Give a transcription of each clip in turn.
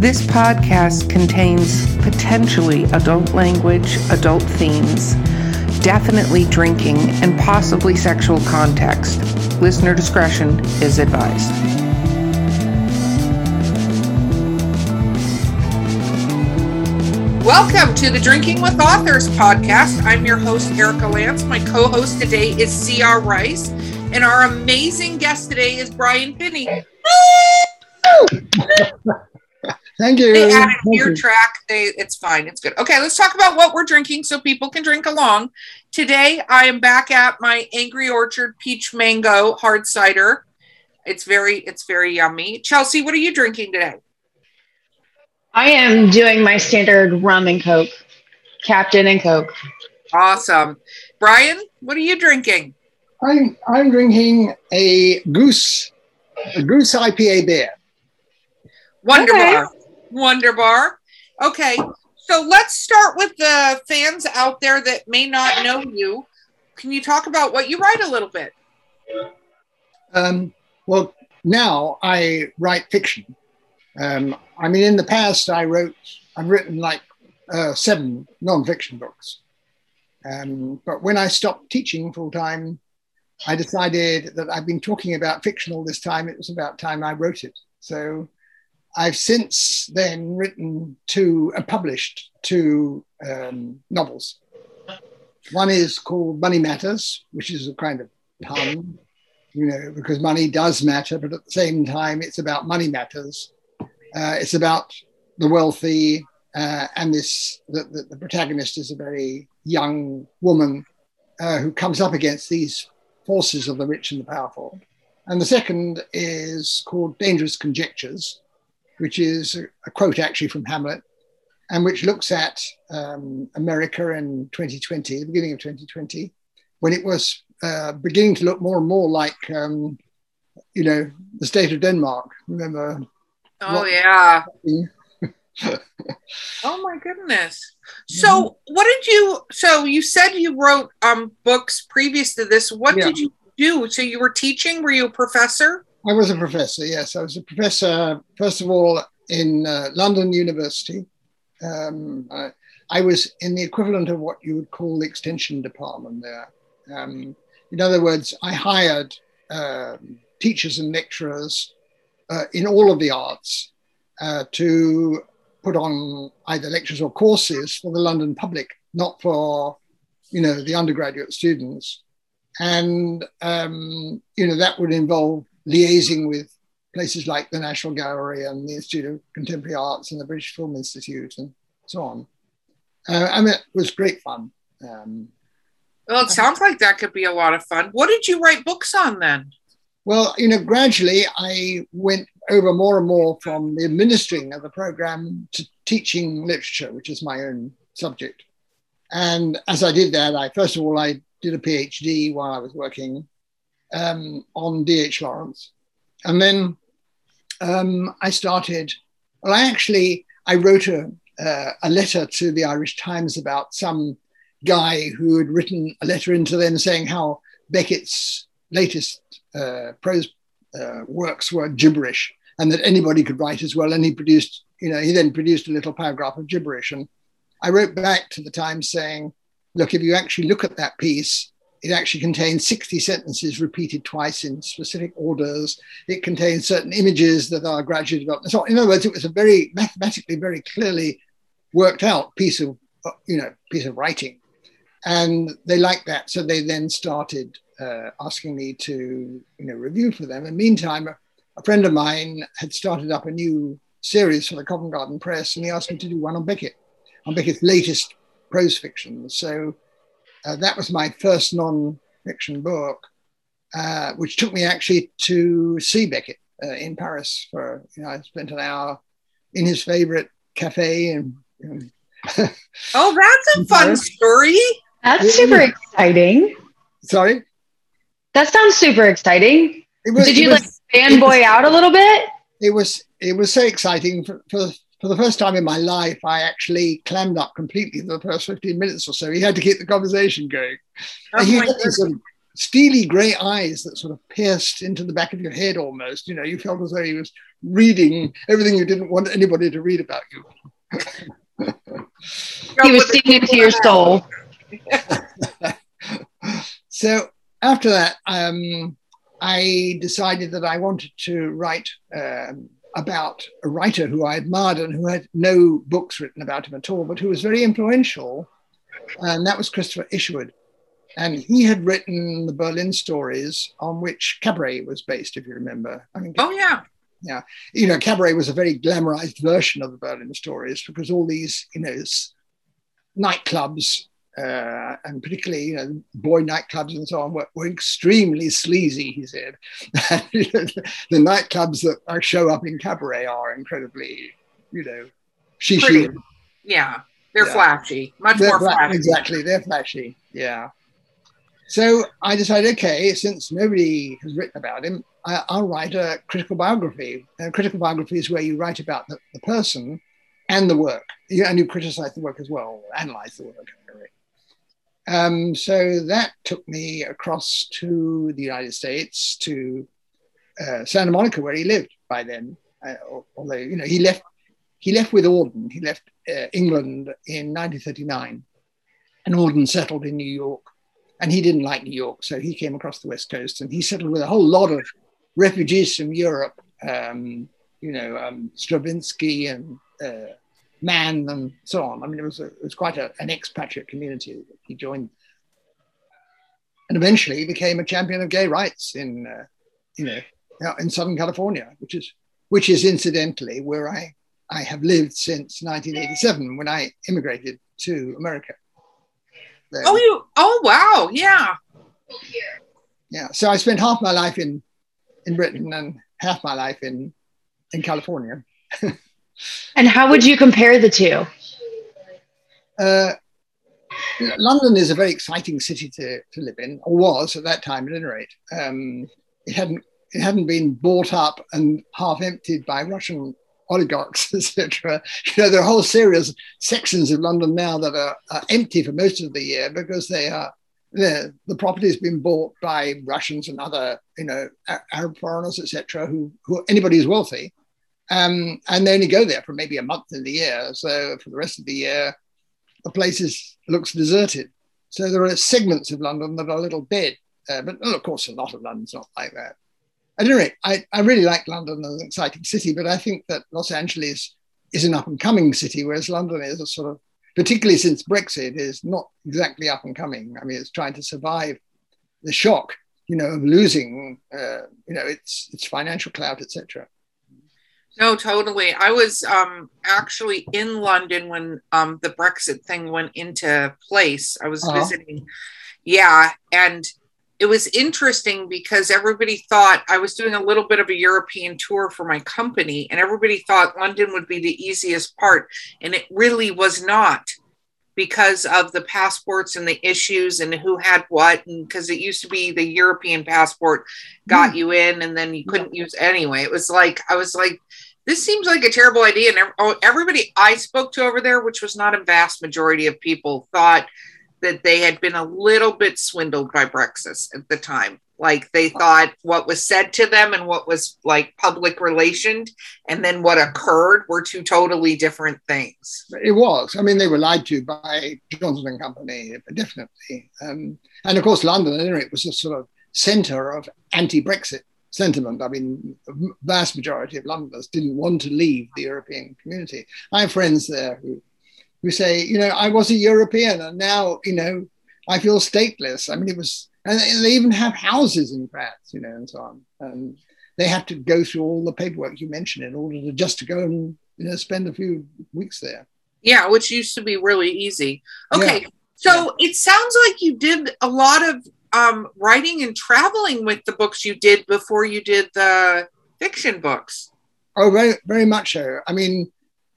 This podcast contains potentially adult language, adult themes, definitely drinking, and possibly sexual context. Listener discretion is advised. Welcome to the Drinking with Authors podcast. I'm your host, Erica Lance. My co host today is C.R. Rice, and our amazing guest today is Brian Finney. Thank you. They added Thank your you. track. They, it's fine. It's good. Okay, let's talk about what we're drinking so people can drink along. Today, I am back at my Angry Orchard Peach Mango Hard Cider. It's very, it's very yummy. Chelsea, what are you drinking today? I am doing my standard rum and coke, Captain and Coke. Awesome. Brian, what are you drinking? I'm I'm drinking a goose a goose IPA beer. Wonder Okay. Wonder Bar. Okay, so let's start with the fans out there that may not know you. Can you talk about what you write a little bit? Um, well, now I write fiction. Um, I mean, in the past, I wrote I've written like uh, seven non-fiction books. Um, but when I stopped teaching full time, I decided that I've been talking about fiction all this time. It was about time I wrote it. So I've since then written two, uh, published two um, novels. One is called Money Matters, which is a kind of pun, you know, because money does matter, but at the same time, it's about money matters. Uh, it's about the wealthy, uh, and this the, the, the protagonist is a very young woman uh, who comes up against these forces of the rich and the powerful. And the second is called Dangerous Conjectures, which is a, quote actually from Hamlet, and which looks at um, America in 2020, the beginning of 2020, when it was uh, beginning to look more and more like, um, you know, the state of Denmark. Remember? Oh, yeah. Oh my goodness. So what did you so you said you wrote um books previous to this. What Yeah. did you do? So you were teaching? Were you a professor? I was a professor, yes. I was a professor, first of all, in uh, London University. Um, I, I was in the equivalent of what you would call the extension department there. Um, in other words, I hired um, teachers and lecturers uh, in all of the arts uh, to put on either lectures or courses for the London public, not for, you know, the undergraduate students. And, um, you know, that would involve liaising with places like the National Gallery and the Institute of Contemporary Arts and the British Film Institute and so on. Uh, I mean, it was great fun. Um, Well, it sounds like that could be a lot of fun. What did you write books on then? well, you know, gradually I went over more and more from the administering of the program to teaching literature, which is my own subject. And as I did that, I first of all I did a PhD while I was working um, on D.H. Lawrence, and then um, I started. Well, I actually I wrote a uh, a letter to the Irish Times about some guy who had written a letter into them saying how Beckett's latest uh, prose uh, works were gibberish and that anybody could write as well. And he produced, you know, he then produced a little paragraph of gibberish. And I wrote back to the Times saying, look, if you actually look at that piece, it actually contains 60 sentences repeated twice in specific orders. It contains certain images that are gradually developed. So, in other words, it was a very mathematically, very clearly worked out piece of, uh, you know, piece of writing. And they liked that. So they then started uh, asking me to, you know, review for them. And meantime, a, a friend of mine had started up a new series for the Covent Garden Press, and he asked me to do one on Beckett, on Beckett's latest prose fiction. So uh, that was my first non-fiction book, uh, which took me actually to see Beckett uh, in Paris. For you know, I spent an hour in his favorite cafe, and you know, Oh, that's a fun Yes. story. That's super exciting. sorry, That sounds super exciting. was. Did you was- like fanboy out a little bit? it was it was so exciting for, for for the first time in my life i actually clammed up completely for the first 15 minutes or so he had to keep the conversation going Oh he, my let me sort of, steely grey eyes that sort of pierced into the back of your head almost. You know, you felt as though he was reading everything you didn't want anybody to read about you. he was seeing into your soul. so after that, um, I decided that I wanted to write um, about a writer who I admired and who had no books written about him at all, but who was very influential, and that was Christopher Isherwood. And he had written the Berlin stories on which Cabaret was based, if you remember. I mean, oh, yeah. Yeah. You know, Cabaret was a very glamorized version of the Berlin stories because all these, you know, nightclubs uh, and particularly you know boy nightclubs and so on were, were extremely sleazy. He said the nightclubs that I show up in cabaret are incredibly, you know, shishi. Yeah, they're yeah. flashy, much they're more fla- flashy. Exactly, they're flashy. Yeah. So I decided, okay, since nobody has written about him, I, will write a critical biography. A critical biography is where you write about the, the person and the work, You and you criticize the work as well, analyze the work. Um, so that took me across to the United States, to uh, Santa Monica, where he lived by then. Uh, although you know he left, he left with Auden. He left uh, England in 1939, and Auden settled in New York. And he didn't like New York, so he came across the West Coast, and he settled with a whole lot of refugees from Europe. Um, you know, um, Stravinsky and uh, Mann and so on. I mean, it was, a, it was quite a, an expatriate community that he joined. And eventually he became a champion of gay rights in, uh, you know, in Southern California, which is, which is incidentally where I, I have lived since 1987 when I immigrated to America. Then, oh, you, oh, wow. Yeah. Yeah. So I spent half my life in, in Britain and half my life in, in California. And how would you compare the two? Uh, London is a very exciting city to, to live in, or was at that time at any rate. Um, it hadn't it hadn't been bought up and half emptied by Russian oligarchs, etc. You know, there are whole series sections of London now that are, are empty for most of the year because they are the, the property has been bought by Russians and other, you know, Arab foreigners, etc. Who, who anybody who's wealthy, um, and they only go there for maybe a month in the year. So for the rest of the year, the place is, looks deserted. So there are segments of London that are a little dead. Uh, but well, of course, a lot of London's not like that. At any rate, I, I really like London as an exciting city, but I think that Los Angeles is an up and coming city, whereas London is a sort of, particularly since Brexit, is not exactly up and coming. I mean, it's trying to survive the shock, you know, of losing, uh, you know, its its financial clout, etc. No, totally. I was um, actually in London when um, the Brexit thing went into place. I was uh-huh. visiting. Yeah. And it was interesting because everybody thought I was doing a little bit of a European tour for my company, and everybody thought London would be the easiest part. And it really was not because of the passports and the issues and who had what and because it used to be the european passport got mm. you in and then you couldn't use anyway it was like i was like this seems like a terrible idea. And oh, everybody I spoke to over there, which was not a vast majority of people, thought that they had been a little bit swindled by Brexit at the time. Like they thought what was said to them and what was like public relationed and then what occurred were two totally different things. It was. I mean, they were lied to by Johnson and Company, definitely. Um, and of course, London, anyway, was a sort of center of anti Brexit sentiment. I mean, the vast majority of Londoners didn't want to leave the European community. I have friends there who, who say, you know, I was a European and now, you know, I feel stateless. I mean, it was, and they even have houses in France, you know, and so on. And they have to go through all the paperwork you mentioned in order to just to go and, you know, spend a few weeks there. Yeah, which used to be really easy. Okay. Yeah. So it sounds like you did a lot of um, writing and traveling with the books you did before you did the fiction books. Oh, very, very much so. I mean,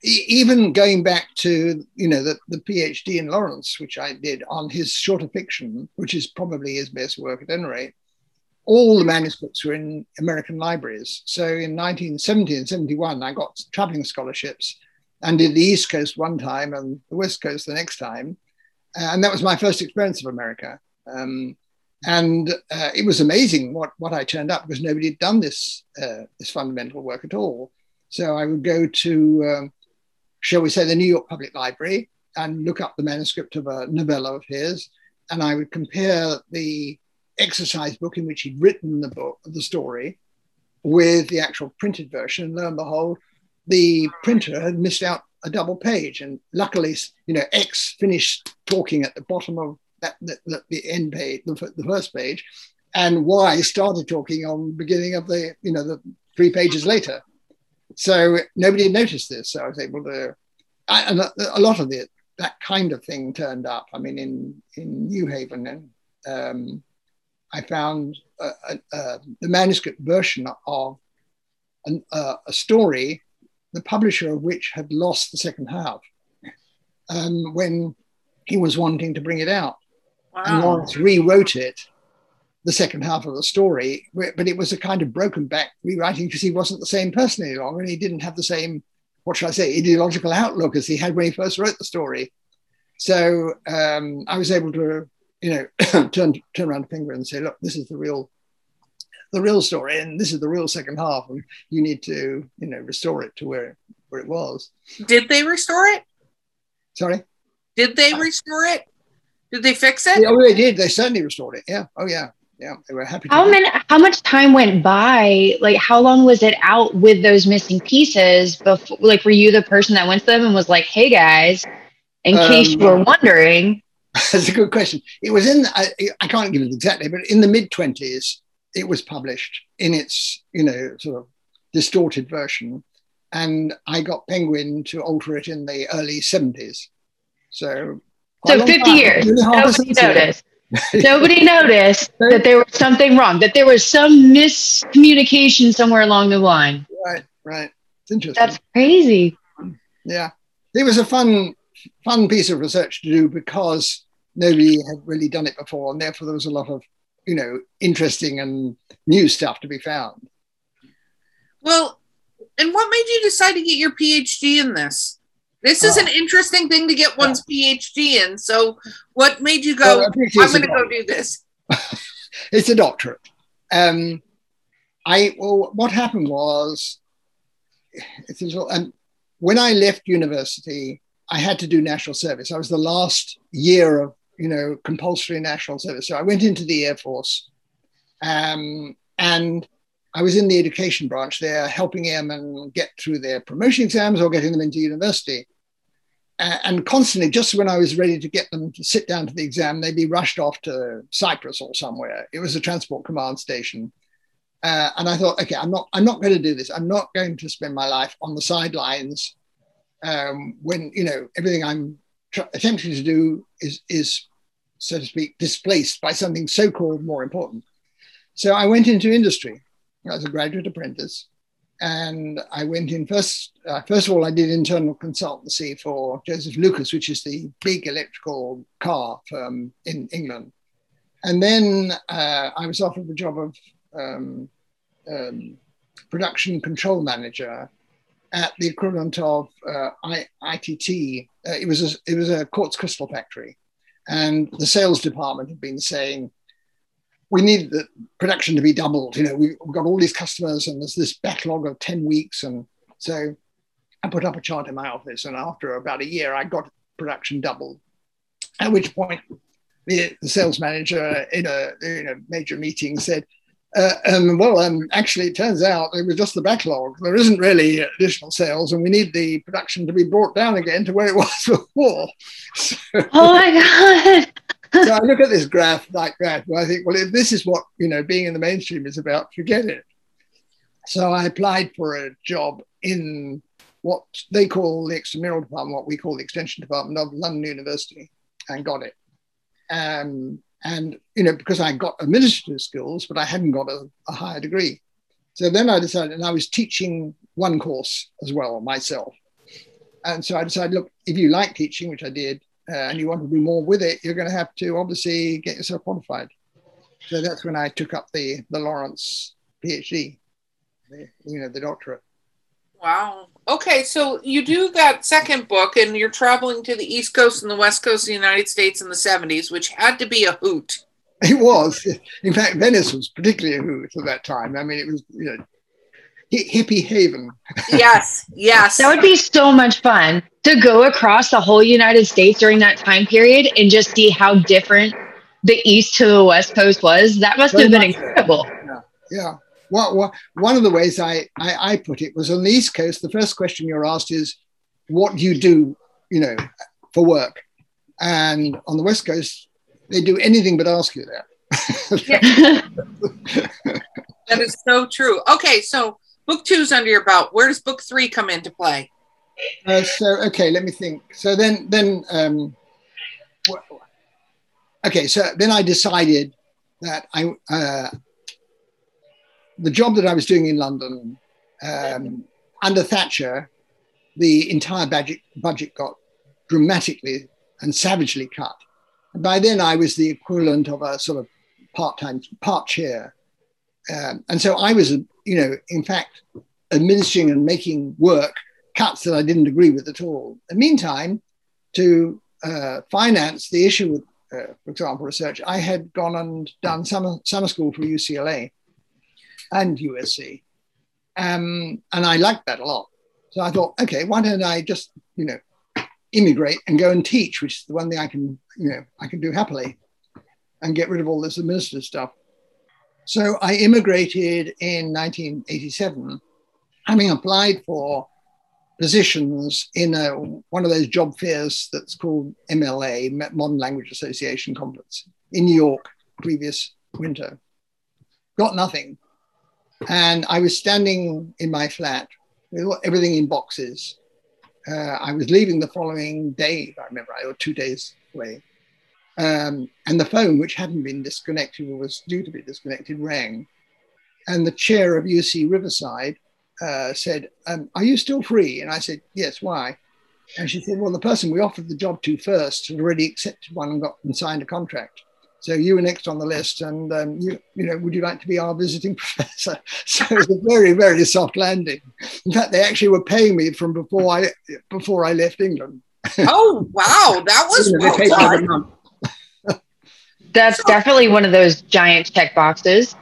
e- even going back to you know the, the PhD in Lawrence, which I did on his shorter fiction, which is probably his best work at any rate. All the manuscripts were in American libraries. So in 1970 and 71, I got traveling scholarships and did the East Coast one time and the West Coast the next time. And that was my first experience of America. Um, And uh, it was amazing what, what I turned up because nobody had done this, uh, this fundamental work at all. So I would go to, um, shall we say, the New York Public Library and look up the manuscript of a novella of his. And I would compare the exercise book in which he'd written the book, the story, with the actual printed version. And lo and behold, the printer had missed out a double page. And luckily, you know, X finished talking at the bottom of that, the, the end page, the, the first page, and Y started talking on the beginning of the, you know, the three pages later. So nobody noticed this. So I was able to, and a, lot of it, that kind of thing turned up. I mean, in in New Haven, and um, I found the manuscript version of an, a story, the publisher of which had lost the second half um, when he was wanting to bring it out. Wow. And Lawrence rewrote it, the second half of the story, but it was a kind of broken back rewriting because he wasn't the same person any longer and he didn't have the same, what should I say, ideological outlook as he had when he first wrote the story. So um, I was able to, you know, turn turn around to Penguin and say, look, this is the real the real story, and this is the real second half, and you need to, you know, restore it to where where it was. Did they restore it? Sorry. Did they restore it? Did they fix it? Yeah, oh, they did. They certainly restored it. Yeah. Oh, yeah. Yeah. They were happy. how many? How much time went by? Like, how long was it out with those missing pieces? Before, like, were you the person that went to them and was like, "Hey guys, in um, case you were wondering"? That's a good question. It was in. I, I can't give it exactly, but in the mid twenties, it was published in its, you know, sort of distorted version, and I got Penguin to alter it in the early seventies. So so 50 time. years. Nobody noticed. Nobody noticed that there was something wrong, that there was some miscommunication somewhere along the line. Right, right. It's interesting. That's crazy. Yeah. It was a fun, fun piece of research to do because nobody had really done it before, and therefore there was a lot of, you know, interesting and new stuff to be found. Well, and what made you decide to get your PhD in this? This is an oh. interesting thing to get one's. PhD in. So, what made you go? Well, I'm going to go do this. it's a doctorate. Um, I well, what happened was, it's a, um, when I left university, I had to do national service. I was the last year of you know compulsory national service, so I went into the Air Force, um, and I was in the education branch there, helping airmen get through their promotion exams or getting them into university and constantly, just when I was ready to get them to sit down to the exam, they'd be rushed off to Cyprus or somewhere. It was a transport command station. Uh, and I thought, okay, I'm not, I'm not going to do this. I'm not going to spend my life on the sidelines um, when you know everything I'm tr- attempting to do is, is, so to speak, displaced by something so-called more important. So I went into industry as a graduate apprentice, and I went in first. Uh, first of all, I did internal consultancy for Joseph Lucas, which is the big electrical car firm in England. And then uh, I was offered the job of um, um, production control manager at the equivalent of uh, I, ITT. Uh, it was a, it was a quartz crystal factory, and the sales department had been saying we need the production to be doubled. You know, we've got all these customers and there's this backlog of 10 weeks. And so I put up a chart in my office. And after about a year, I got production doubled. At which point, the, the sales manager in a, in a major meeting said, uh, um, well, um, actually, it turns out it was just the backlog. There isn't really additional sales, and we need the production to be brought down again to where it was before. So, oh my god! So I look at this graph like that, and I think, well, if this is what you know being in the mainstream is about, forget it. So I applied for a job in what they call the extramural department, what we call the extension department of London University, and got it. Um, and you know, because I got administrative skills, but I hadn't got a, a higher degree. So then I decided, and I was teaching one course as well myself. And so I decided, look, if you like teaching, which I did, uh, and you want to do more with it, you're going to have to obviously get yourself qualified. So that's when I took up the the Lawrence PhD, the, you know, the doctorate. Wow. Okay, so you do that second book, and you're traveling to the East Coast and the West Coast of the United States in the 70s, which had to be a hoot. It was. In fact, Venice was particularly a hoot at that time. I mean, it was, you know, hippie haven. yes, yes. That would be so much fun to go across the whole United States during that time period and just see how different the East to the West Coast was. That must Very have been incredible. Yeah. yeah. Well, well, one of the ways I, I, I put it was on the East Coast, the first question you're asked is, what do you do, you know, for work? And on the West Coast, they do anything but ask you that. that is so true. Okay, so book two's under your belt. Where does book three come into play? Uh, so okay, let me think. So then, then um, okay, so then I decided that I uh, the job that I was doing in London um, under Thatcher, the entire budget budget got dramatically and savagely cut. And by then, I was the equivalent of a sort of part-time part chair, um, and so I was, you know, in fact, administering and making work cuts that I didn't agree with at all. In the meantime, to uh, finance the issue with, uh, for example, research, I had gone and done summer summer school for UCLA and USC, um, and I liked that a lot. So I thought, okay, why don't I just, you know, immigrate and go and teach, which is the one thing I can, you know, I can do happily and get rid of all this administrative stuff. So I immigrated in 1987, having applied for positions in a, one of those job fairs that's called MLA, Modern Language Association Conference, in New York previous winter. Got nothing. And I was standing in my flat with everything in boxes uh, I was leaving the following day, I remember, I or two days away. Um, and the phone, which hadn't been disconnected or was due to be disconnected, rang. And the chair of UC Riverside uh, said, um, Are you still free? And I said, Yes, why? And she said, Well, the person we offered the job to first had already accepted one and got and signed a contract. So you were next on the list, and um, you, you know, would you like to be our visiting professor? So it was a very, very soft landing. In fact, they actually were paying me from before I before I left England. Oh wow, that was well That's so, definitely one of those giant check boxes.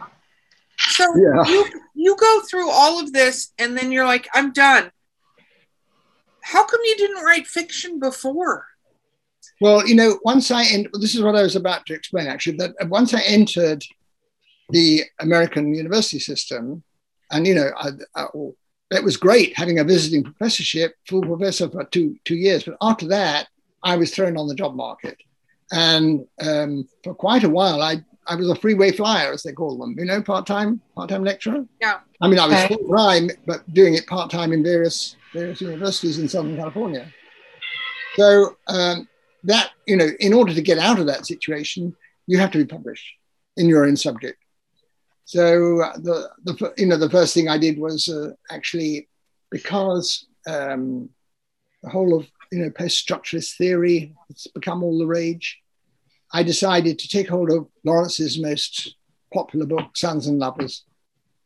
So yeah. you you go through all of this, and then you're like, I'm done. How come you didn't write fiction before? Well, you know, once I en- this is what I was about to explain actually that uh, once I entered the American university system, and you know, I, I, oh, it was great having a visiting professorship, full professor for two two years. But after that, I was thrown on the job market, and um, for quite a while, I I was a freeway flyer, as they call them. You know, part time part time lecturer. Yeah. I mean, I was okay. full time, but doing it part time in various various universities in Southern California. So um, that, you know, in order to get out of that situation, you have to be published in your own subject. So uh, the, the, you know, the first thing I did was uh, actually because um, the whole of, you know, post-structuralist theory has become all the rage, I decided to take hold of Lawrence's most popular book, Sons and Lovers,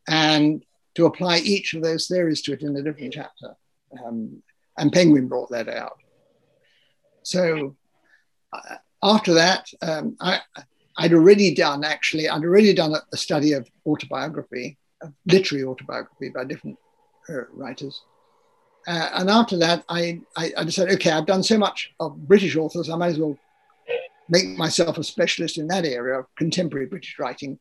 and to apply each of those theories to it in a different chapter. Um, and Penguin brought that out. So after that, um, I, would already done actually, I'd already done a, a, study of autobiography, of literary autobiography by different uh, writers. Uh, and after that, I, I, I, decided, okay, I've done so much of British authors, I might as well make myself a specialist in that area of contemporary British writing.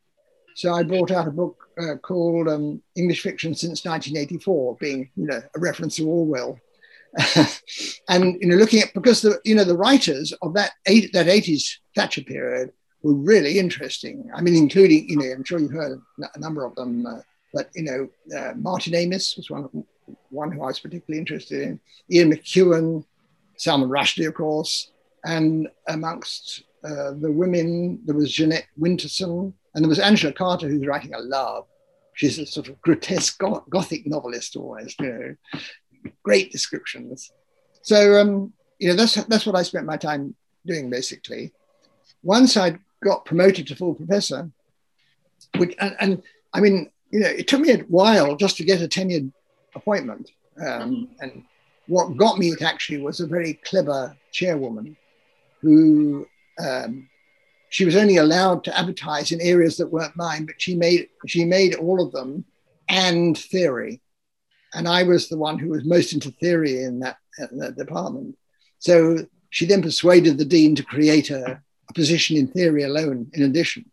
So I brought out a book uh, called um, English Fiction Since 1984, being you know a reference to Orwell. and you know, looking at because the you know the writers of that eight, that eighties Thatcher period were really interesting. I mean, including you know, I'm sure you've heard a number of them, uh, but you know, uh, Martin Amis was one one who I was particularly interested in. Ian McEwan, Salman Rushdie, of course, and amongst uh, the women there was Jeanette Winterson, and there was Angela Carter, who's writing a love. She's a sort of grotesque gothic novelist always, you know great descriptions. So um, you know that's that's what I spent my time doing basically. Once I got promoted to full professor, which and, and, I mean you know it took me a while just to get a tenured appointment, um, and what got me it actually was a very clever chairwoman who um, she was only allowed to advertise in areas that weren't mine, but she made she made all of them and theory, and I was the one who was most into theory in that, in that department. So she then persuaded the dean to create a, a position in theory alone, in addition,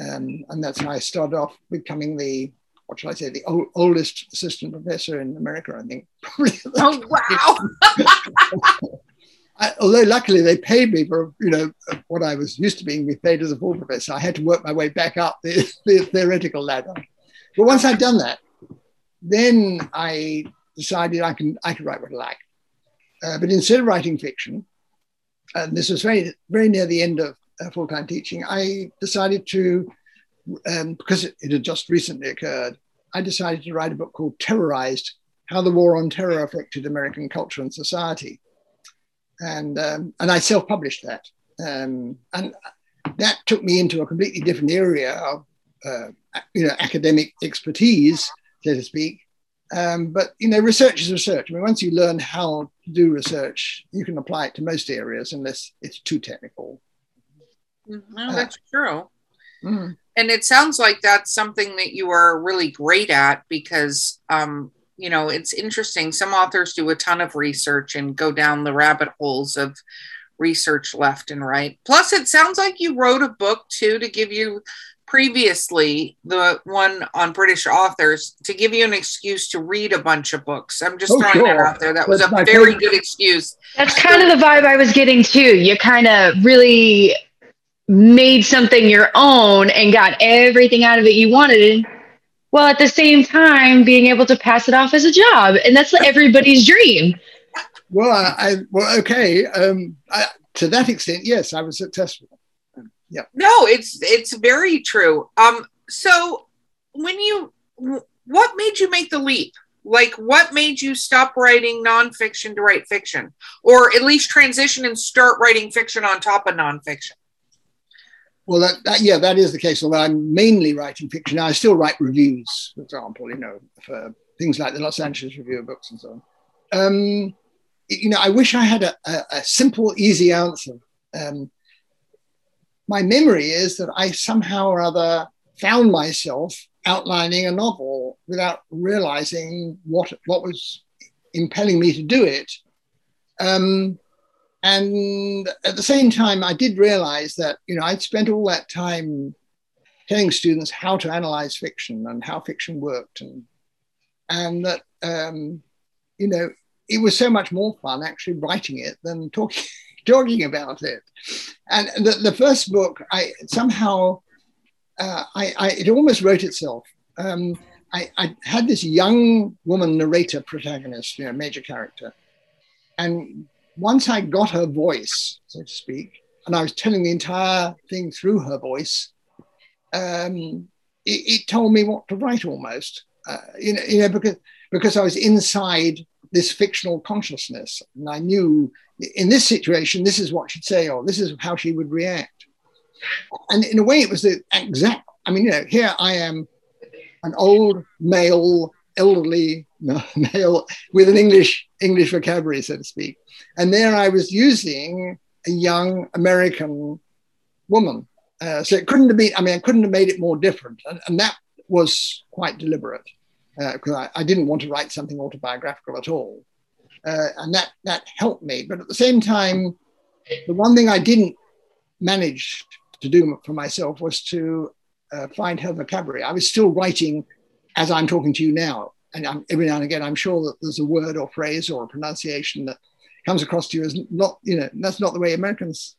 um, and that's how I started off becoming the what shall I say, the old, oldest assistant professor in America, I think. oh, wow. I, although luckily they paid me for, you know, what I was used to being paid as a full professor, I had to work my way back up the, the theoretical ladder. But once I'd done that, then I decided I can I could write what I like. Uh, but instead of writing fiction, and this was very very near the end of uh, full time teaching, I decided to um, because it, it, had just recently occurred, I decided to write a book called Terrorized How the War on Terror Affected American Culture and Society. And, um, and I self published that. Um, and that took me into a completely different area of uh, you know, academic expertise, so to speak. Um, but you know, research is research. I mean, once you learn how to do research, you can apply it to most areas unless it's too technical. No, mm-hmm. that's uh, true. Mm and it sounds like that's something that you are really great at because um, you know it's interesting. Some authors do a ton of research and go down the rabbit holes of research left and right. Plus it sounds like you wrote a book too to give you previously the one on british authors to give you an excuse to read a bunch of books. I'm just oh, throwing sure. that out there. That was a very favorite. good excuse. That's kind of the vibe i was getting too. You kind of really made something your own and got everything out of it you wanted while at the same time being able to pass it off as a job and that's everybody's dream. Well i well okay um I, to that extent yes i was successful. Yeah. No it's it's very true. Um so when you what made you make the leap? Like what made you stop writing nonfiction to write fiction? Or at least transition and start writing fiction on top of nonfiction well, that, that, yeah, that is the case. Although I'm mainly writing fiction, I still write reviews, for example, you know, for things like the Los Angeles Review of Books and so on. Um, you know, I wish I had a, a, a simple, easy answer. Um, my memory is that I somehow or other found myself outlining a novel without realizing what what was impelling me to do it. Um, and at the same time, I did realize that, you know, I'd spent all that time telling students how to analyze fiction and how fiction worked. And, and that, um, you know, it was so much more fun actually writing it than talking, talking about it. And the, the first book, I somehow, uh, I, I, it almost wrote itself. Um, I, I had this young woman narrator protagonist, you know, major character. And once I got her voice, so to speak, and I was telling the entire thing through her voice, um, it, it, told me what to write almost. Uh, you, know, you know, because because I was inside this fictional consciousness, and I knew in this situation this is what she'd say, or this is how she would react. And in a way, it was the exact. I mean, you know, here I am, an old male, elderly male with an English English vocabulary, so to speak. And there I was using a young American woman. Uh, so it couldn't have been, I mean, I couldn't have made it more different. And, and that was quite deliberate because uh, I, I, didn't want to write something autobiographical at all. Uh, and that, that helped me. But at the same time, the one thing I didn't manage to do for myself was to uh, find her vocabulary. I was still writing as I'm talking to you now and I'm, every now and again, I'm sure that there's a word or phrase or a pronunciation that comes across to you as not, you know, that's not the way Americans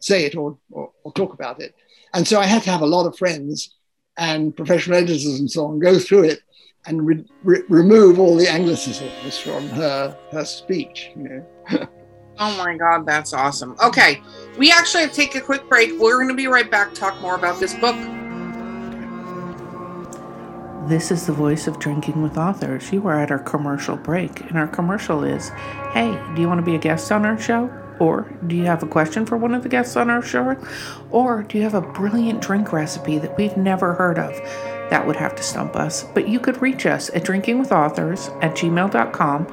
say it or, or, or talk about it. And so I had to have a lot of friends and professional editors and so on go through it and re- re- remove all the anglicisms from her her speech. You know. oh my God, that's awesome. Okay, we actually have to take a quick break. We're going to be right back. Talk more about this book. This is the voice of Drinking with Authors. You are at our commercial break, and our commercial is Hey, do you want to be a guest on our show? Or do you have a question for one of the guests on our show? Or do you have a brilliant drink recipe that we've never heard of? That would have to stump us. But you could reach us at drinkingwithauthors at gmail.com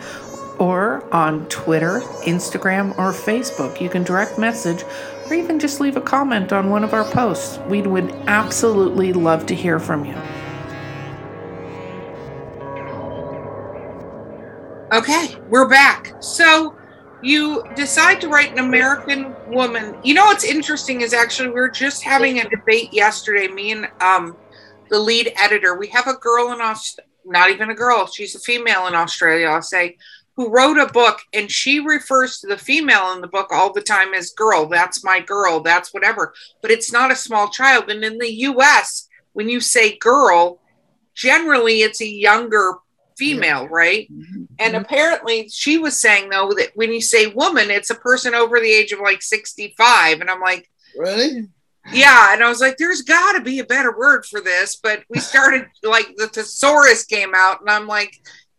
or on Twitter, Instagram, or Facebook. You can direct message or even just leave a comment on one of our posts. We would absolutely love to hear from you. Okay, we're back. So you decide to write an American woman. You know what's interesting is actually we were just having a debate yesterday. Me and um, the lead editor. We have a girl in Aust, not even a girl. She's a female in Australia. I'll say who wrote a book and she refers to the female in the book all the time as girl. That's my girl. That's whatever. But it's not a small child. And in the U.S., when you say girl, generally it's a younger female, right? Mm-hmm. And apparently she was saying though that when you say woman, it's a person over the age of like 65. And I'm like, really? Yeah. And I was like, there's got to be a better word for this. But we started like the thesaurus came out, and I'm like,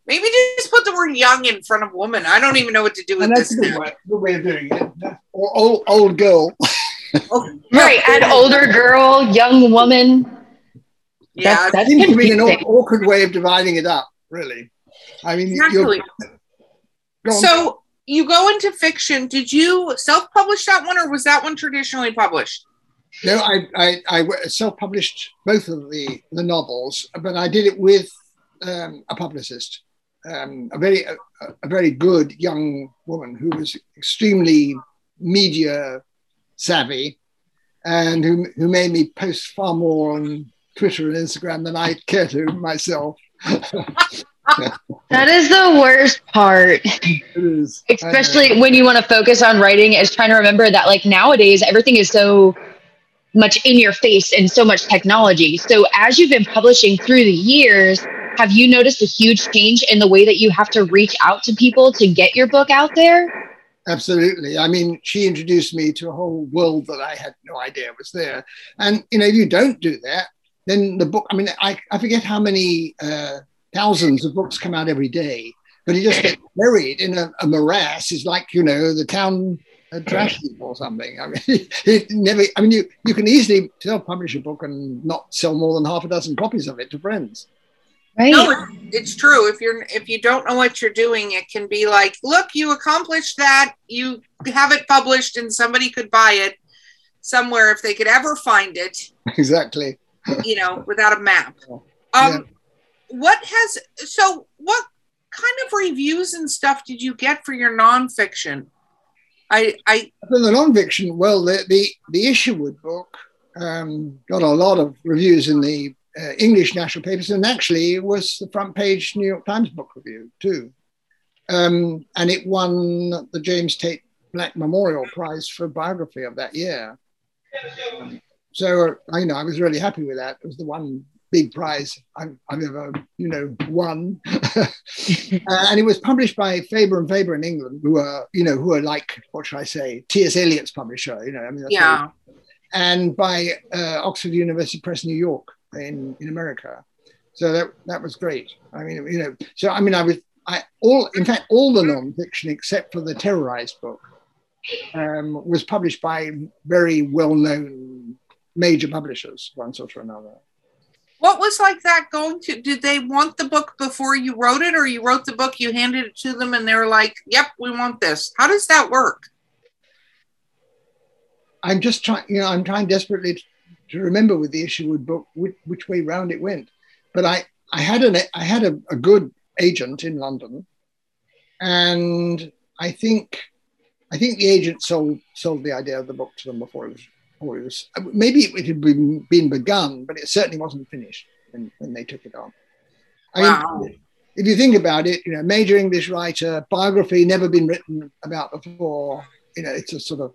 maybe just put the word young in front of woman. I don't even know what to do with and that's this. Good way, good way of doing it. Or old, old girl. oh, right. Add older girl, young woman. Yeah. That, that seems to be an awkward way of dividing it up really. I mean, exactly. so you go into fiction. Did you self-publish that one, or was that one traditionally published? No, I, I, I self-published both of the the novels, but I did it with um, a publicist, um, a very a, a very good young woman who was extremely media savvy, and who who made me post far more on Twitter and Instagram than I care to myself. That is the worst part. Especially when you want to focus on writing is trying to remember that like nowadays everything is so much in your face and so much technology. So as you've been publishing through the years, have you noticed a huge change in the way that you have to reach out to people to get your book out there? Absolutely. I mean, she introduced me to a whole world that I had no idea was there. And, you know, if you don't do that, then the book, I mean, I, I forget how many uh, thousands of books come out every day, but it just gets buried in a, a morass. It's like, you know, the town uh, trash heap or something. I mean, it never, I mean, you, you can easily self publish a book and not sell more than half a dozen copies of it to friends. Right. No, it's true. If you're if you don't know what you're doing, it can be like, look, you accomplished that. You have it published, and somebody could buy it somewhere if they could ever find it. Exactly you know, without a map. Um, yeah. What has so? What kind of reviews and stuff did you get for your nonfiction? I, I for the nonfiction, well, the the, the Isherwood book um, got a lot of reviews in the uh, English national papers, and actually it was the front page New York Times book review too. Um, and it won the James Tait Black Memorial Prize for biography of that year. Um, so I you know I was really happy with that. It was the one big prize I've, I've ever you know won, uh, and it was published by Faber and Faber in England, who are you know who are like what should I say T.S. Eliot's publisher. You know I mean yeah, and by uh, Oxford University Press New York in in America. So that that was great. I mean you know so I mean I was I all in fact all the nonfiction except for the terrorized book um, was published by very well known major publishers, one sort or another. What was like that going to? Did they want the book before you wrote it, or you wrote the book, you handed it to them, and they were like, "Yep, we want this." How does that work? I'm just trying, you know, I'm trying desperately to remember with the issue Isherwood book which, which way round it went. But I, I had an, I had a, a good agent in London, and I think, I think the agent sold sold the idea of the book to them before it was or it was maybe it had been, been begun, but it certainly wasn't finished when, when they took it on. I wow. mean, if you think about it, you know, major English writer, biography never been written about before. You know, it's a sort of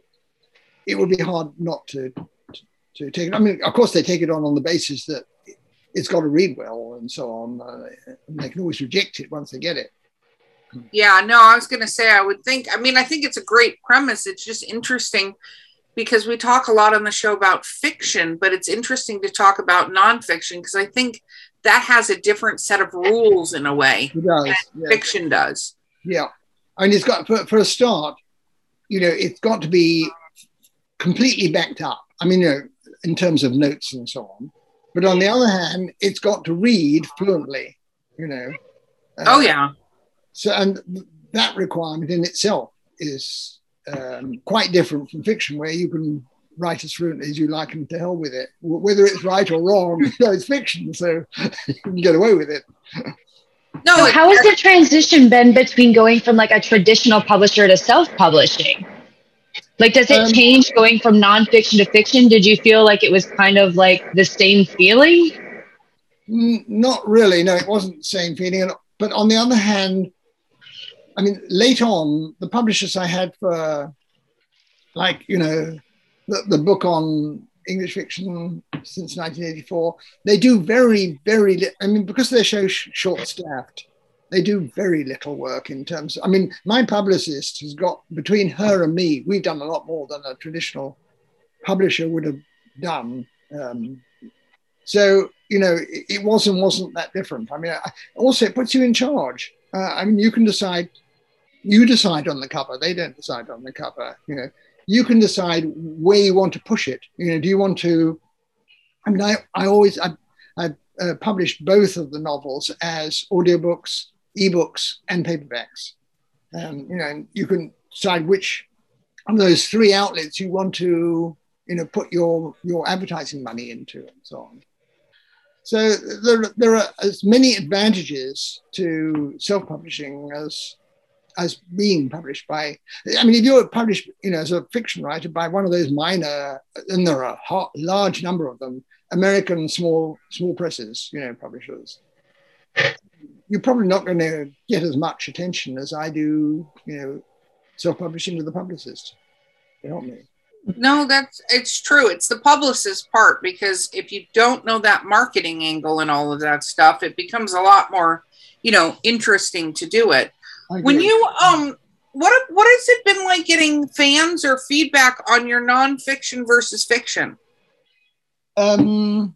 it would be hard not to to, to take it. I mean, of course, they take it on on the basis that it's got to read well and so on. Uh, and they can always reject it once they get it. Yeah, no, I was going to say, I would think, I mean, I think it's a great premise. It's just interesting because we talk a lot on the show about fiction, but it's interesting to talk about nonfiction because I think that has a different set of rules in a way. It does. Yeah. Fiction does. Yeah. And it's got, for, for a start, you know, it's got to be completely backed up. I mean, you know, in terms of notes and so on. But on the other hand, it's got to read fluently, you know. Uh, oh, yeah. So, and that requirement in itself is um, quite different from fiction, where you can write as fluently as you like and to hell with it. Whether it's right or wrong, you know, it's fiction, so you can get away with it. No, so how has the transition been between going from like a traditional publisher to self-publishing? Like, does it um, change going from nonfiction to fiction? Did you feel like it was kind of like the same feeling? Not really. No, it wasn't the same feeling. But on the other hand, I mean, late on, the publishers I had for, like, you know, the, the book on English fiction since 1984, they do very, very, li- I mean, because they're so sh- short staffed, they do very little work in terms of, I mean, my publicist has got, between her and me, we've done a lot more than a traditional publisher would have done. Um, so, you know, it, it was and wasn't that different. I mean, I, also, it puts you in charge. Uh, I mean, you can decide, you decide on the cover, they don't decide on the cover, you know. You can decide where you want to push it. You know, do you want to? I mean, I, I always I, I uh, published both of the novels as audiobooks ebooks and paperbacks. Um, you know, you can decide which of those three outlets you want to, you know, put your your advertising money into, and so on. So there, there are as many advantages to self-publishing as as being published by. I mean, if you're published, you know, as a fiction writer by one of those minor, and there are a large number of them, American small small presses, you know, publishers you're probably not going to get as much attention as I do, you know, self-publishing with the publicist. help me. No, that's it's true. It's the publicist part because if you don't know that marketing angle and all of that stuff, it becomes a lot more, you know, interesting to do it. When you um what what has it been like getting fans or feedback on your nonfiction versus fiction? Um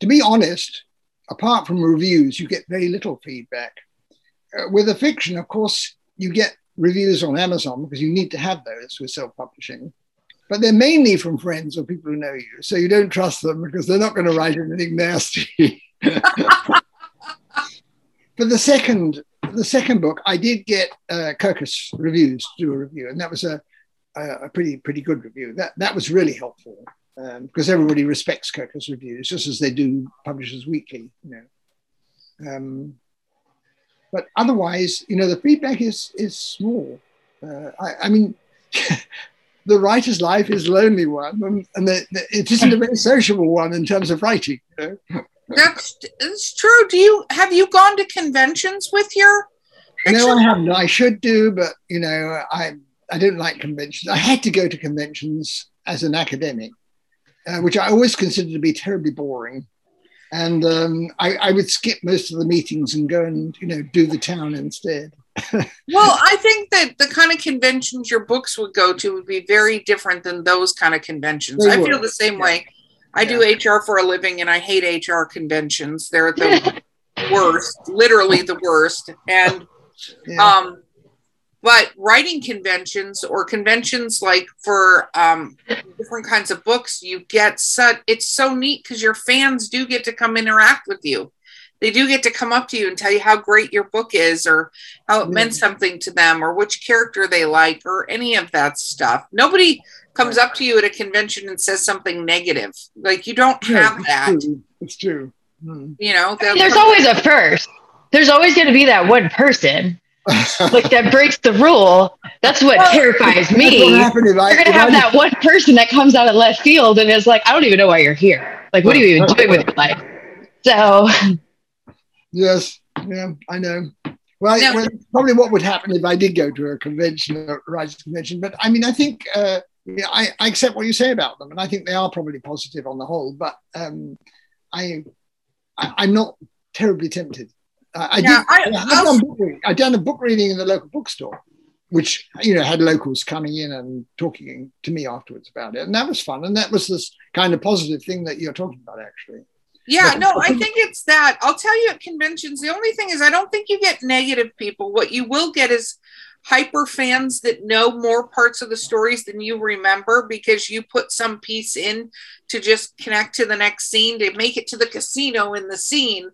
to be honest, apart from reviews, you get very little feedback. Uh, with a fiction, of course, you get reviews on Amazon because you need to have those with self publishing. But they're mainly from friends or people who know you. So you don't trust them because they're not going to write anything nasty. For the second, the second book, I did get uh, Kirkus reviews to do a review, and that was a, a, a pretty pretty good review. That that was really helpful um, because everybody respects Kirkus reviews just as they do Publishers Weekly, you know. Um, but otherwise, you know, the feedback is is small. Uh, I, I, mean, the writer's life is a lonely one, and, and the, the, it isn't a very sociable one in terms of writing. You know? That's, that's true. Do you have you gone to conventions with your? No, I haven't. I should do, but you know, I I don't like conventions. I had to go to conventions as an academic uh, which I always considered to be terribly boring. And um, I, I, would skip most of the meetings and go and you know do the town instead. well, I think that the kind of conventions your books would go to would be very different than those kind of conventions. They I feel the same yeah. way. I yeah. do HR for a living, and I hate HR conventions. They're the worst, literally the worst. And yeah. um, but writing conventions or conventions like for um, different kinds of books you get such it's so neat because your fans do get to come interact with you. They do get to come up to you and tell you how great your book is or how it meant something to them or which character they like or any of that stuff. Nobody comes up to you at a convention and says something negative. Like you don't have that. It's true, it's true. Hmm. you know I mean, there's always a first. There's always going to be that one person like that breaks the rule. That's what well, terrifies me. What you're gonna have I, that one person that comes out of left field and is like, I don't even know why you're here. Like, what are you even doing with your life? So Yes, yeah, I know. Well, no. well, probably what would happen if I did go to a convention, a writers convention. But I mean, I think uh, yeah, I, I, accept what you say about them, and I think they are probably positive on the whole. But um, I, I, am not terribly tempted. I, did, I, I, done book reading. I done a book reading in the local bookstore, which you know had locals coming in and talking to me afterwards about it, and that was fun. And that was this kind of positive thing that you're talking about, actually. Yeah, no, I think it's that. I'll tell you at conventions, the only thing is I don't think you get negative people. What you will get is hyper fans that know more parts of the stories than you remember because you put some piece in to just connect to the next scene to make it to the casino in the scene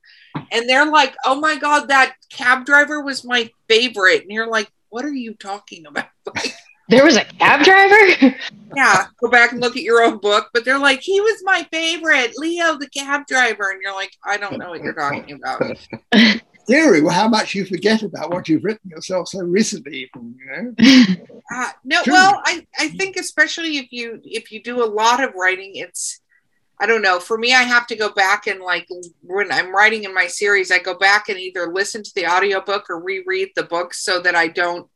and they're like oh my god that cab driver was my favorite and you're like what are you talking about? there was a cab driver? yeah, go back and look at your own book. But they're like, he was my favorite, Leo, the cab driver. And you're like, I don't know what you're talking about. Theory, well, how much you forget about what you've written yourself so recently, even, you know? Uh, no, well, I, I think especially if you if you do a lot of writing, it's I don't know. For me, I have to go back and like when I'm writing in my series, I go back and either listen to the audiobook or reread the book so that I don't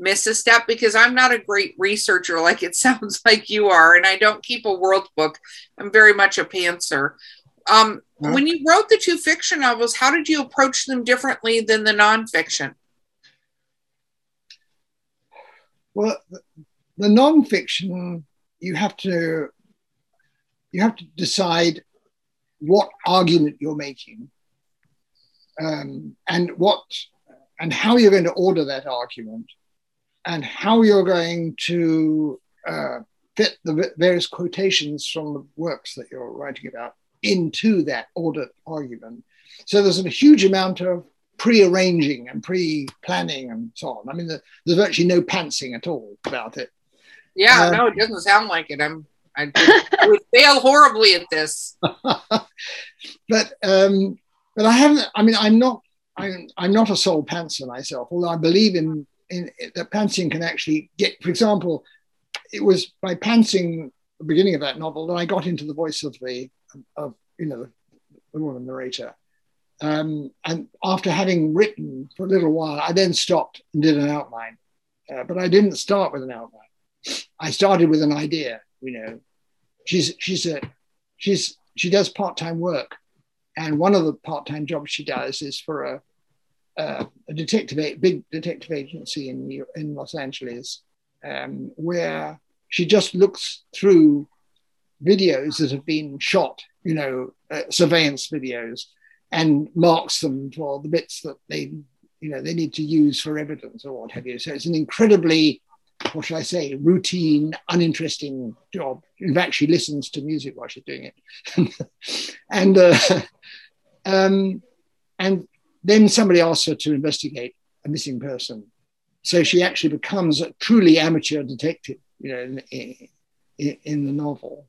miss a step because I'm not a great researcher like it sounds like you are, and I don't keep a world book. I'm very much a pantser. Um? When you wrote the two fiction novels, how did you approach them differently than the nonfiction? Well, the nonfiction, you have to you have to decide what argument you're making um, and what and how you're going to order that argument and how you're going to uh, fit the various quotations from the works that you're writing about into that ordered argument. So there's a huge amount of pre-arranging and pre-planning and so on. I mean, there's virtually no pantsing at all about it. Yeah, um, no, it doesn't sound like it. I'm I, would fail horribly at this. but um, but I haven't. I mean, I'm not. I'm, I'm not a sole pantser myself, although I believe in in, that pantsing can actually get, for example, it was by pantsing the beginning of that novel that I got into the voice of the, of, you know, the woman narrator. Um, and after having written for a little while, I then stopped and did an outline. Uh, but I didn't start with an outline. I started with an idea, you know. She's, she's a, she's, she does part-time work. And one of the part-time jobs she does is for a, uh, a detective, big detective agency in in Los Angeles, um, where she just looks through videos that have been shot, you know, uh, surveillance videos, and marks them for the bits that they, you know, they need to use for evidence or what have you. So it's an incredibly, what should I say, routine, uninteresting job. In fact, she listens to music while she's doing it, and uh, um, and then somebody asks her to investigate a missing person. So she actually becomes a truly amateur detective, you know, in, in, in the novel.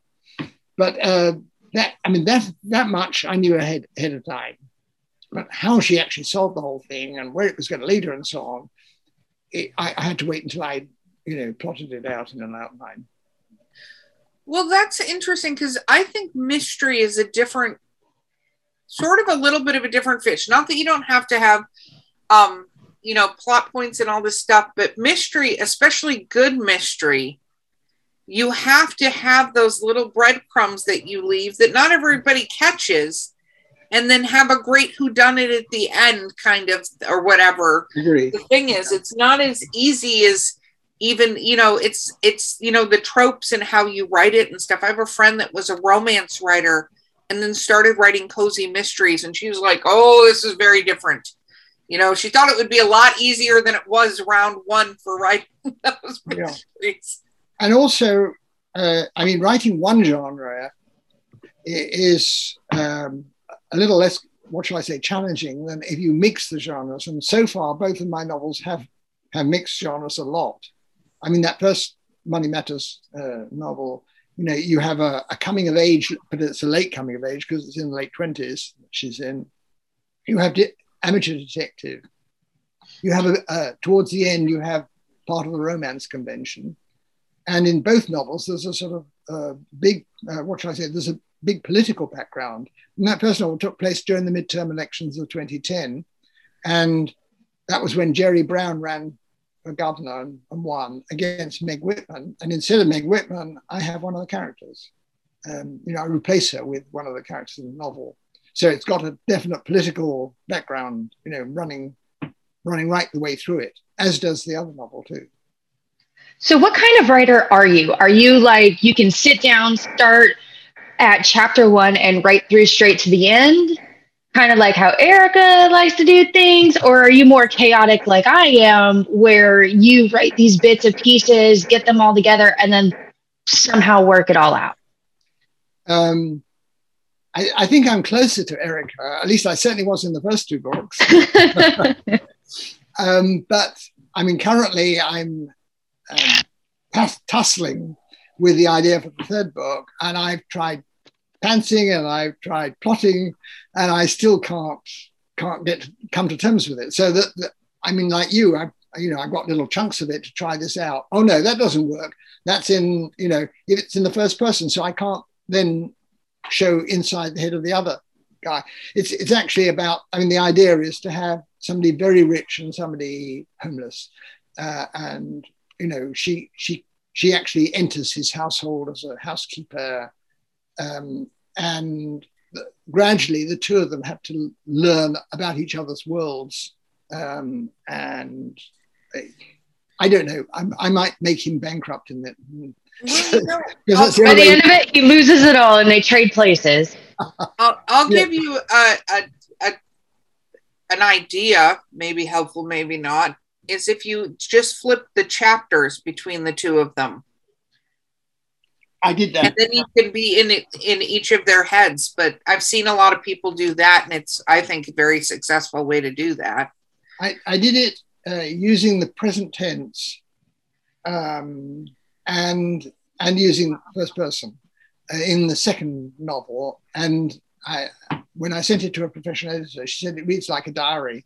But uh, that, I mean, that, that much I knew ahead, ahead of time. But how she actually solved the whole thing and where it was going to lead her and so on, it, I, I had to wait until I, you know, plotted it out in an outline. Well, that's interesting because I think mystery is a different sort of a little bit of a different fish. Not that you don't have to have, um, you know, plot points and all this stuff, but mystery, especially good mystery, you have to have those little breadcrumbs that you leave that not everybody catches, and then have a great who done it at the end, kind of, or whatever. The thing is, it's not as easy as even you know it's it's you know the tropes and how you write it and stuff i have a friend that was a romance writer and then started writing cozy mysteries. And she was like, oh, this is very different. You know, she thought it would be a lot easier than it was round one for writing those mysteries. Yeah. And also, uh, I mean, writing one genre is um, a little less, what shall I say, challenging than if you mix the genres. And so far, both of my novels have, have mixed genres a lot. I mean, that first Money Matters uh, novel you know, you have a, a coming of age, but it's a late coming of age because it's in the late 20s she's in. You have de- amateur detective. You have, a, uh, towards the end, you have part of the romance convention. And in both novels, there's a sort of uh, big, uh, what should I say, there's a big political background. And that first novel took place during the midterm elections of 2010. And that was when Jerry Brown ran governor and, and against Meg Whitman. And instead of Meg Whitman, I have one of the characters. Um, you know, I replace her with one of the characters in the novel. So it's got a definite political background, you know, running running right the way through it, as does the other novel too. So what kind of writer are you? Are you like you can sit down, start at chapter one and write through straight to the end? Kind of like how Erica likes to do things, or are you more chaotic like I am, where you write these bits of pieces, get them all together, and then somehow work it all out? Um, I, I, think I'm closer to Erica. At least I certainly was in the first two books. um, but I mean, currently I'm um, tussling with the idea for the third book, and I've tried pantsing and I've tried plotting, and I still can't can't get come to terms with it. So that, that I mean, like you, I you know, I've got little chunks of it to try this out. Oh no, that doesn't work. That's in you know, if it's in the first person, so I can't then show inside the head of the other guy. It's it's actually about. I mean, the idea is to have somebody very rich and somebody homeless, uh, and you know, she she she actually enters his household as a housekeeper, um, and gradually the two of them have to learn about each other's worlds, um, and I don't know. I, I, might make him bankrupt in that. Well, the By the end of it, he loses it all, and they trade places. I'll, I'll yeah. give you a, a, a, an idea, maybe helpful, maybe not. Is if you just flip the chapters between the two of them. I did that. And then you can be in it in each of their heads. But I've seen a lot of people do that, and it's I think a very successful way to do that. I, I did it uh, using the present tense um, and and using first person uh, in the second novel. And I, when I sent it to a professional editor, she said it reads like a diary.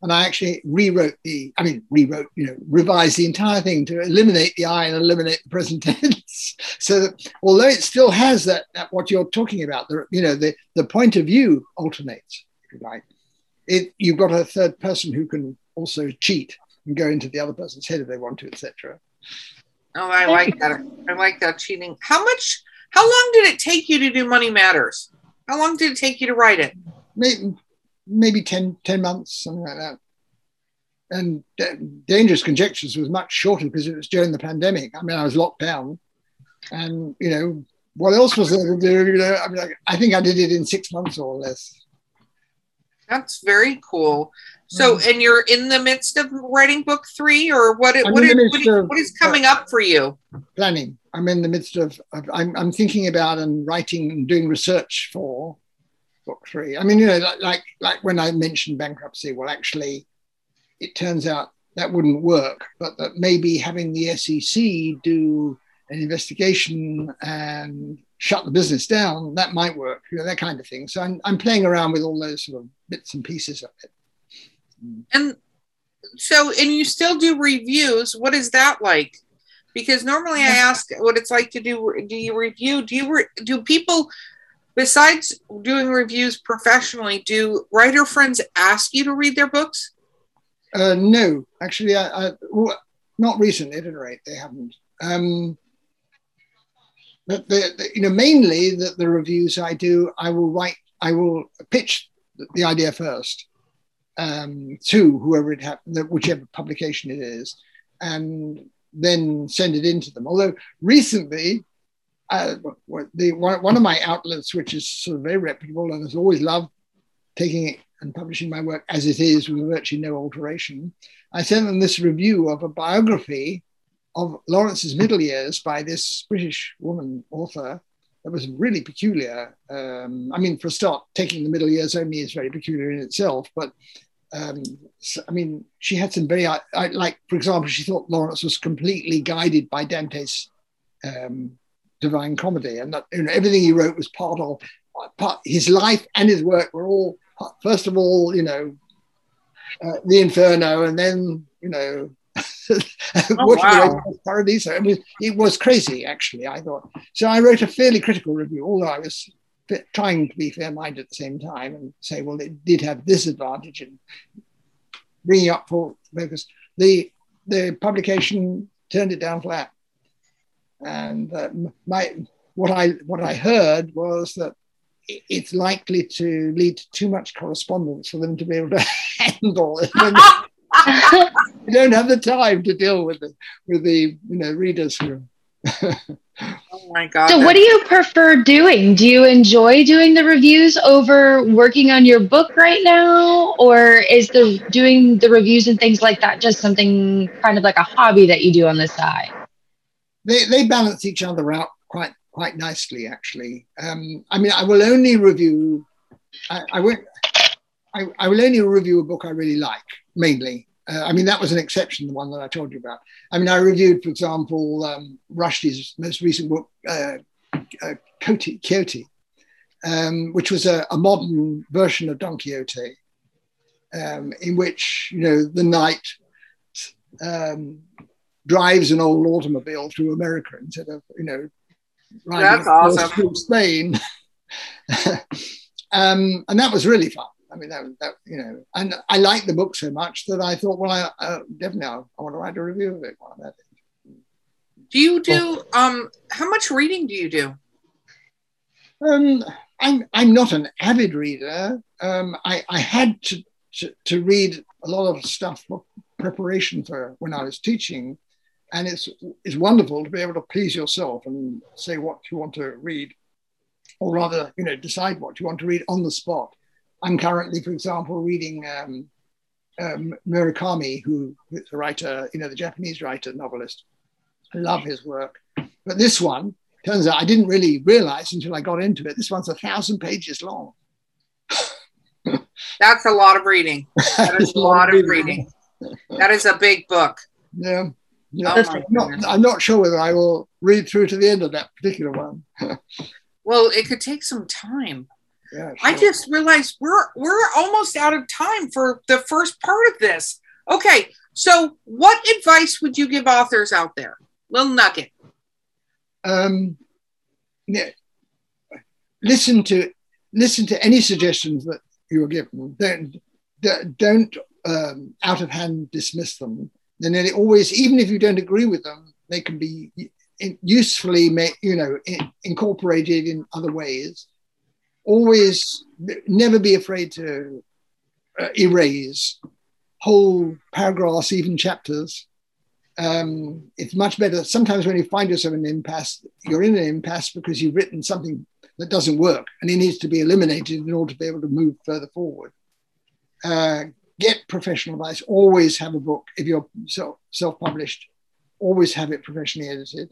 And I actually rewrote the, I mean, rewrote, you know, revised the entire thing to eliminate the I and eliminate the present tense. so that although it still has that, that what you're talking about, the, you know, the, the point of view alternates, if you like. It, you've got a third person who can also cheat and go into the other person's head if they want to, etc. Oh, I like that. I like that cheating. How much? How long did it take you to do Money Matters? How long did it take you to write it? Maybe, maybe 10, 10 months, something like that. And Dangerous Conjectures was much shorter because it was during the pandemic. I mean, I was locked down, and you know, what else was there to do? You know, I mean, I think I did it in six months or less. That's very cool. So, mm. and you're in the midst of writing book three, or what? what, is, what, is, what is coming uh, up for you? Planning. I'm in the midst of. of I'm, I'm thinking about and writing and doing research for book three. I mean, you know, like like when I mentioned bankruptcy. Well, actually, it turns out that wouldn't work, but that maybe having the SEC do an investigation and shut the business down, that might work, you know, that kind of thing. So I'm, I'm playing around with all those sort of bits and pieces of it. Mm. And so, and you still do reviews. What is that like? Because normally I ask what it's like to do. Do you review? Do you re, do people besides doing reviews professionally? Do writer friends ask you to read their books? Uh, no, actually, I, I not recently. At any rate, they haven't. Um, but you know, mainly that the reviews I do, I will write, I will pitch the idea first um, to whoever it happens, whichever publication it is, and then send it into them. Although recently, uh, the one, one of my outlets, which is sort of very reputable and has always loved taking it and publishing my work as it is with virtually no alteration, I sent them this review of a biography of Lawrence's middle years by this British woman author that was really peculiar. Um, I mean, for a start, taking the middle years only is very peculiar in itself, but um, so, I mean, she had some very, I, I, like, for example, she thought Lawrence was completely guided by Dante's um, Divine Comedy, and that you know, everything he wrote was part of part, his life and his work were all, first of all, you know, uh, the Inferno, and then, you know, oh, wow. Paradiso. It was, it was crazy, actually, I thought. So I wrote a fairly critical review, although I was trying to be fair-minded at the same time and say, well, it did have this advantage in bringing up for focus. The, the publication turned it down flat. And uh, my, what, I, what I heard was that it's likely to lead to too much correspondence for them to be able to handle it. you don't have the time to deal with the with the you know readers who. oh my god! So, what do you prefer doing? Do you enjoy doing the reviews over working on your book right now, or is the doing the reviews and things like that just something kind of like a hobby that you do on the side? They they balance each other out quite quite nicely, actually. Um, I mean, I will only review. I, I won't. I, I will only review a book I really like mainly Uh, I mean, that was an exception, the one that I told you about. I mean, I reviewed, for example, um, Rushdie's most recent book, uh, uh, um, which was a, a, modern version of Don Quixote, um, in which, you know, the knight um, drives an old automobile through America instead of, you know, riding That's awesome. through Spain. um, and that was really fun. I mean, that, was that you know, and I liked the book so much that I thought, well, I uh, definitely I, I, want to write a review of it while I'm at it. Do you do um? How much reading do you do? Um, I'm I'm not an avid reader. Um, I I had to, to to read a lot of stuff for preparation for when I was teaching, and it's it's wonderful to be able to please yourself and say what you want to read, or rather, you know, decide what you want to read on the spot I'm currently, for example, reading um, um, Murakami, who is a writer, you know, the Japanese writer, novelist. I love his work. But this one, turns out I didn't really realize until I got into it, this one's a thousand pages long. That's a lot of reading. That is a lot of reading. That is a big book. Yeah. Yeah. Oh I'm, not, I'm not sure whether I will read through to the end of that particular one. well, it could take some time. Yeah, sure. I just realized we're we're almost out of time for the first part of this. Okay, so what advice would you give authors out there? Little nugget. Um, yeah, listen to listen to any suggestions that you are given. Don't don't um, out of hand dismiss them. It always, even if you don't agree with them, they can be usefully, you know, incorporated in other ways always never be afraid to uh, erase whole paragraphs, even chapters. Um, it's much better. Sometimes when you find yourself in an impasse, you're in an impasse because you've written something that doesn't work and it needs to be eliminated in order to be able to move further forward. Uh, get professional advice. Always have a book. If you're self published, always have it professionally edited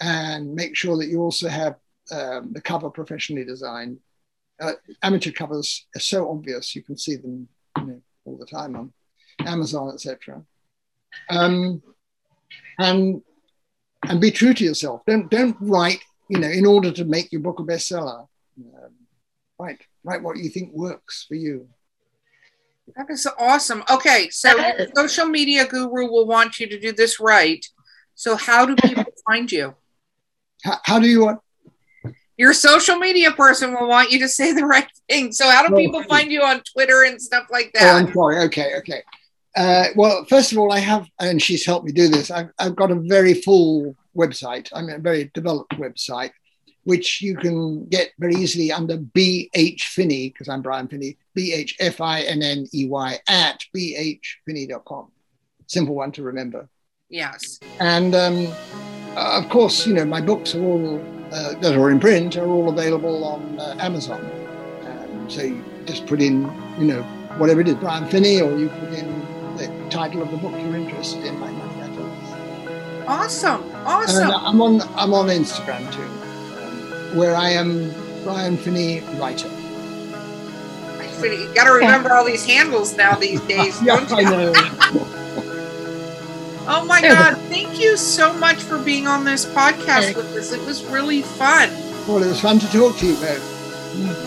and make sure that you also have um, the cover professionally designed uh, amateur covers are so obvious you can see them you know, all the time on Amazon, etc. Um, and and be true to yourself. Don't don't write you know in order to make your book a bestseller. Um, write write what you think works for you. That is awesome. Okay, so social media guru will want you to do this right. So how do people find you? How, how do you want? your social media person will want you to say the right thing. So how do people find you on Twitter and stuff like that? Oh, I'm sorry. Okay, okay. Uh, well, first of all, I have, and she's helped me do this. I've, I've got a very full website. I mean, a very developed website, which you can get very easily under BH Finney, because I'm Brian Finney, B H F I N N E Y at bhfinney.com. Simple one to remember. Yes. And um, uh, of course, you know, my books are all uh, that are in print are all available on uh, Amazon. Um, so you just put in, you know, whatever it is, Brian Finney, or you put in the title of the book you're interested in, like that. Awesome, awesome. And I'm on I'm on Instagram too, where I am Brian Finney writer. You got to remember all these handles now these days. yeah, I know. Oh my God. Thank you so much for being on this podcast with us. It was really fun. Well, it was fun to talk to you about.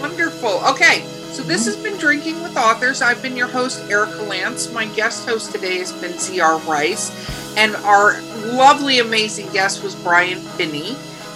Wonderful. Okay. So this mm-hmm. has been Drinking with Authors. I've been your host, Erica Lance. My guest host today has been C.R. Rice. And our lovely, amazing guest was Brian Finney.